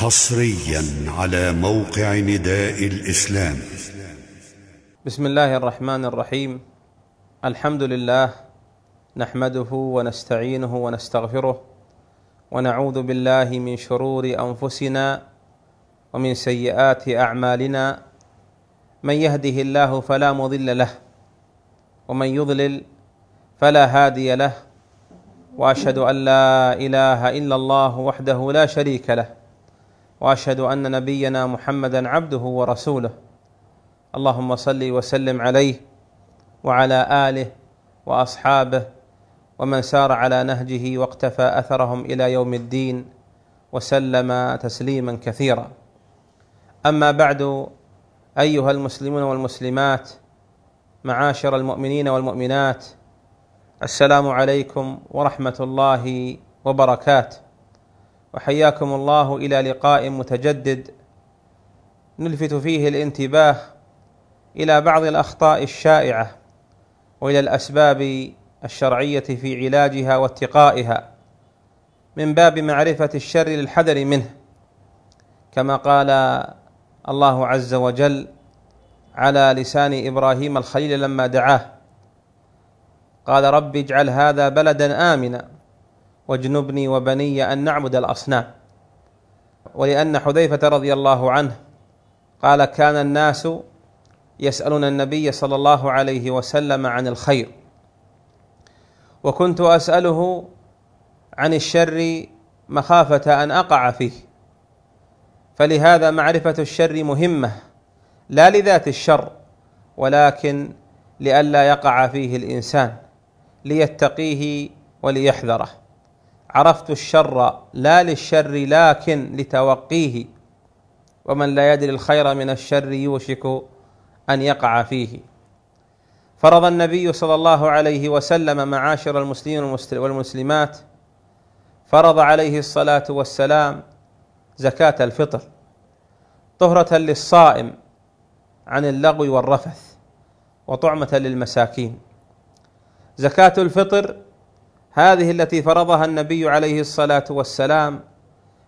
حصريا على موقع نداء الإسلام. بسم الله الرحمن الرحيم. الحمد لله نحمده ونستعينه ونستغفره ونعوذ بالله من شرور أنفسنا ومن سيئات أعمالنا. من يهده الله فلا مضل له ومن يضلل فلا هادي له. وأشهد أن لا إله إلا الله وحده لا شريك له. وأشهد أن نبينا محمدا عبده ورسوله. اللهم صل وسلم عليه وعلى آله وأصحابه ومن سار على نهجه واقتفى أثرهم إلى يوم الدين وسلم تسليما كثيرا. أما بعد أيها المسلمون والمسلمات معاشر المؤمنين والمؤمنات السلام عليكم ورحمة الله وبركاته. وحياكم الله إلى لقاء متجدد نلفت فيه الانتباه إلى بعض الأخطاء الشائعة وإلى الأسباب الشرعية في علاجها واتقائها من باب معرفة الشر للحذر منه كما قال الله عز وجل على لسان إبراهيم الخليل لما دعاه قال رب اجعل هذا بلدا آمنا. واجنبني وبني أن نعبد الأصنام. ولأن حذيفة رضي الله عنه قال كان الناس يسألون النبي صلى الله عليه وسلم عن الخير. وكنت أسأله عن الشر مخافة أن أقع فيه. فلهذا معرفة الشر مهمة لا لذات الشر ولكن لئلا يقع فيه الإنسان ليتقيه وليحذره. عرفت الشر لا للشر لكن لتوقيه ومن لا يدري الخير من الشر يوشك أن يقع فيه. فرض النبي صلى الله عليه وسلم معاشر المسلمين والمسلمات فرض عليه الصلاة والسلام زكاة الفطر طهرة للصائم عن اللغو والرفث وطعمة للمساكين. زكاة الفطر هذه التي فرضها النبي عليه الصلاة والسلام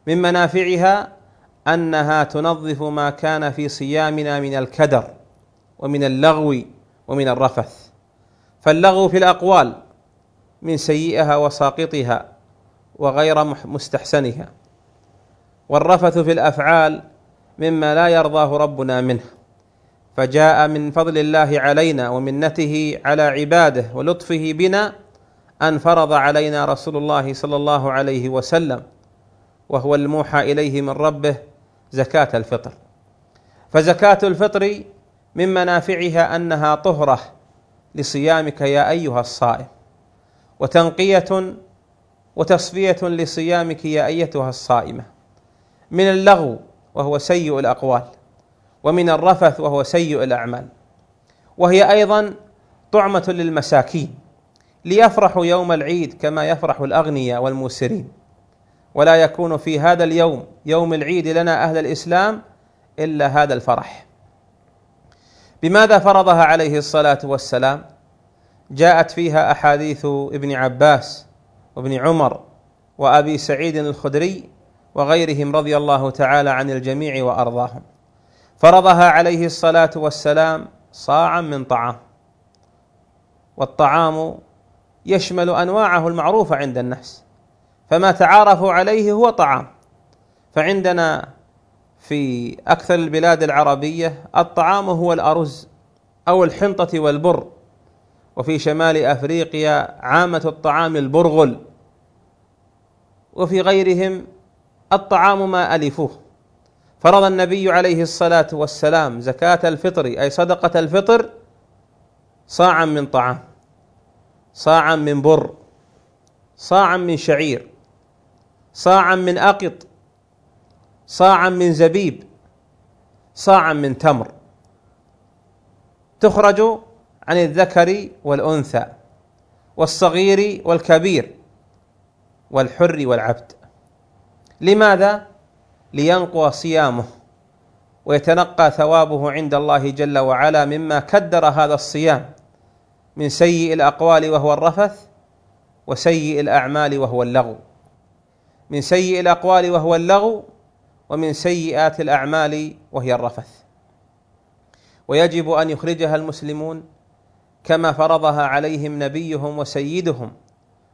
من منافعها أنها تنظف ما كان في صيامنا من الكدر ومن اللغو ومن الرفث. فاللغو في الأقوال من سيئها وساقطها وغير مستحسنها والرفث في الأفعال مما لا يرضاه ربنا منه. فجاء من فضل الله علينا ومنته على عباده ولطفه بنا أن فرض علينا رسول الله صلى الله عليه وسلم وهو الموحى إليه من ربه زكاة الفطر. فزكاة الفطر من منافعها أنها طهرة لصيامك يا أيها الصائم وتنقية وتصفية لصيامك يا أيتها الصائمة. من اللغو وهو سيء الأقوال ومن الرفث وهو سيء الأعمال. وهي أيضا طعمة للمساكين. ليفرحوا يوم العيد كما يفرح الأغنياء والموسرين. ولا يكون في هذا اليوم يوم العيد لنا أهل الإسلام إلا هذا الفرح. بماذا فرضها عليه الصلاة والسلام؟ جاءت فيها أحاديث ابن عباس وابن عمر وأبي سعيد الخدري وغيرهم رضي الله تعالى عن الجميع وأرضاهم. فرضها عليه الصلاة والسلام صاعا من طعام. والطعام يشمل أنواعه المعروفه عند الناس فما تعارفوا عليه هو طعام. فعندنا في أكثر البلاد العربية الطعام هو الأرز أو الحنطة والبر. وفي شمال أفريقيا عامة الطعام البرغل. وفي غيرهم الطعام ما ألفوه. فرض النبي عليه الصلاة والسلام زكاة الفطر أي صدقة الفطر صاعا من طعام. صاعا من بر صاعا من شعير صاعا من اقط صاعا من زبيب صاعا من تمر تخرج عن الذكر والانثى والصغير والكبير والحر والعبد لماذا لينقو صيامه ويتنقى ثوابه عند الله جل وعلا مما كدر هذا الصيام من سيء الأقوال وهو الرفث وسيء الأعمال وهو اللغو. من سيء الأقوال وهو اللغو ومن سيئات الأعمال وهي الرفث. ويجب أن يخرجها المسلمون كما فرضها عليهم نبيهم وسيدهم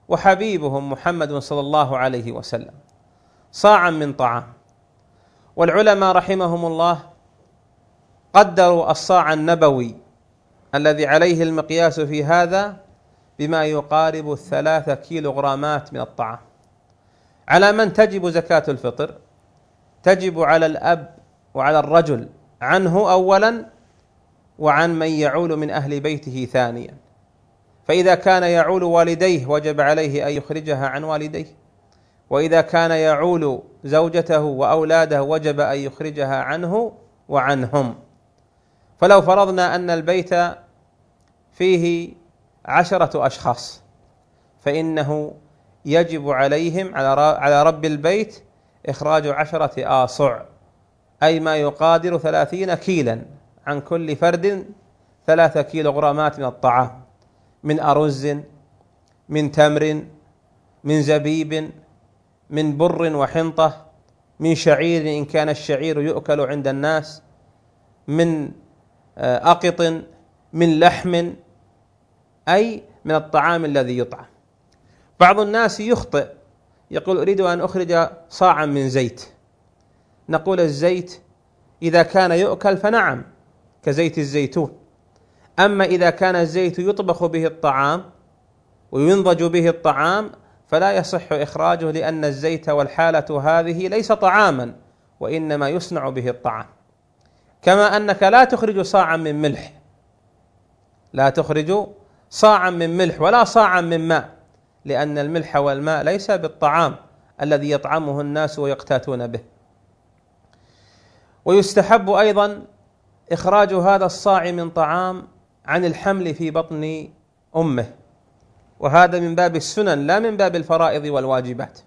وحبيبهم محمد صلى الله عليه وسلم. صاعا من طعام. والعلماء رحمهم الله قدروا الصاع النبوي الذي عليه المقياس في هذا بما يقارب الثلاثة كيلوغرامات من الطعام. على من تجب زكاة الفطر؟ تجب على الأب وعلى الرجل عنه أولا وعن من يعول من أهل بيته ثانيا. فإذا كان يعول والديه وجب عليه أن يخرجها عن والديه. وإذا كان يعول زوجته وأولاده وجب أن يخرجها عنه وعنهم. فلو فرضنا أن البيت فيه عشرة أشخاص فإنه يجب عليهم على رب البيت إخراج عشرة آصع أي ما يقادر ثلاثين كيلا عن كل فرد ثلاثة كيلوغرامات من الطعام من أرز من تمر من زبيب من بر وحنطة من شعير إن كان الشعير يؤكل عند الناس من أقط من لحم أي من الطعام الذي يطعم. بعض الناس يخطئ يقول أريد أن أخرج صاعا من زيت. نقول الزيت إذا كان يؤكل فنعم كزيت الزيتون. أما إذا كان الزيت يطبخ به الطعام وينضج به الطعام فلا يصح إخراجه لأن الزيت والحالة هذه ليس طعاما وإنما يصنع به الطعام. كما أنك لا تخرج صاعا من ملح. لا تخرج صاعا من ملح ولا صاعا من ماء لأن الملح والماء ليس بالطعام الذي يطعمه الناس ويقتاتون به. ويستحب أيضا إخراج هذا الصاع من طعام عن الحمل في بطن أمه. وهذا من باب السنن لا من باب الفرائض والواجبات.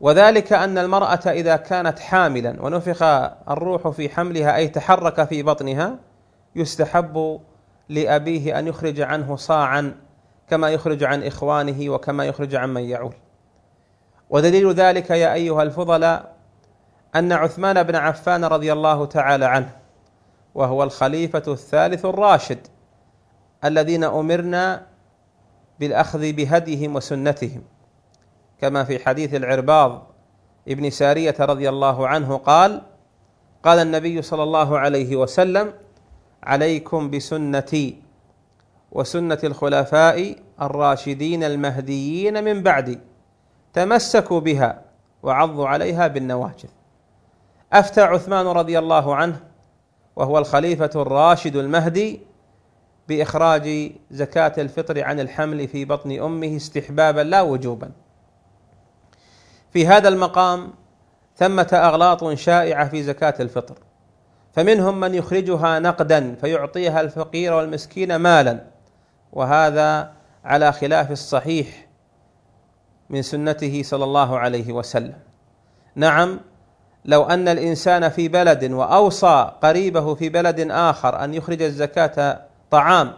وذلك أن المرأة إذا كانت حاملا ونفخ الروح في حملها أي تحرك في بطنها يستحب لأبيه أن يخرج عنه صاعا كما يخرج عن إخوانه وكما يخرج عن من يعول. ودليل ذلك يا أيها الفضلاء أن عثمان بن عفان رضي الله تعالى عنه وهو الخليفة الثالث الراشد الذين أمرنا بالأخذ بهديهم وسنتهم. كما في حديث العرباض ابن سارية رضي الله عنه قال قال النبي صلى الله عليه وسلم عليكم بسنتي وسنة الخلفاء الراشدين المهديين من بعدي تمسكوا بها وعضوا عليها بالنواجذ. أفتى عثمان رضي الله عنه وهو الخليفة الراشد المهدي بإخراج زكاة الفطر عن الحمل في بطن أمه استحبابا لا وجوبا. في هذا المقام ثمة أغلاط شائعة في زكاة الفطر. فمنهم من يخرجها نقدا فيعطيها الفقير والمسكين مالا. وهذا على خلاف الصحيح من سنته صلى الله عليه وسلم. نعم لو أن الإنسان في بلد وأوصى قريبه في بلد آخر أن يخرج الزكاة طعام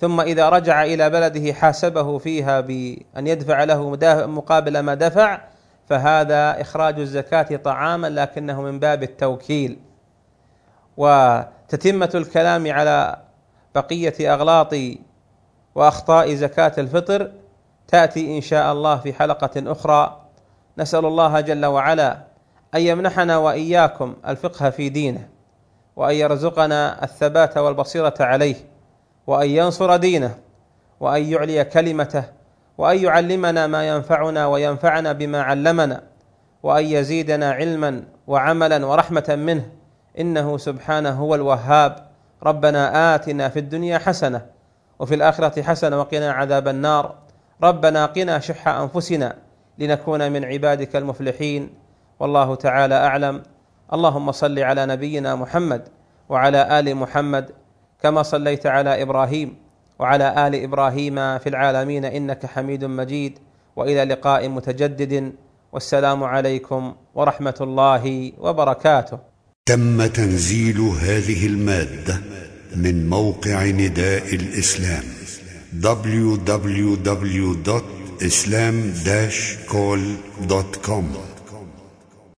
ثم إذا رجع إلى بلده حاسبه فيها بأن يدفع له مقابل ما دفع فهذا إخراج الزكاة طعاما لكنه من باب التوكيل. وتتمة الكلام على بقية أغلاط وأخطاء زكاة الفطر تأتي إن شاء الله في حلقة أخرى. نسأل الله جل وعلا أن يمنحنا وإياكم الفقه في دينه وأن يرزقنا الثبات والبصيرة عليه وأن ينصر دينه وأن يعلي كلمته وأن يعلمنا ما ينفعنا وينفعنا بما علمنا وأن يزيدنا علما وعملا ورحمة منه. إنه سبحانه هو الوهاب. ربنا آتنا في الدنيا حسنة وفي الآخرة حسنة وقنا عذاب النار. ربنا قنا شح أنفسنا لنكون من عبادك المفلحين. والله تعالى أعلم. اللهم صل على نبينا محمد وعلى آل محمد كما صليت على إبراهيم. وعلى آل إبراهيم في العالمين إنك حميد مجيد. وإلى لقاء متجدد. والسلام عليكم ورحمة الله وبركاته. تم تنزيل هذه المادة من موقع نداء الإسلام www.islam-call.com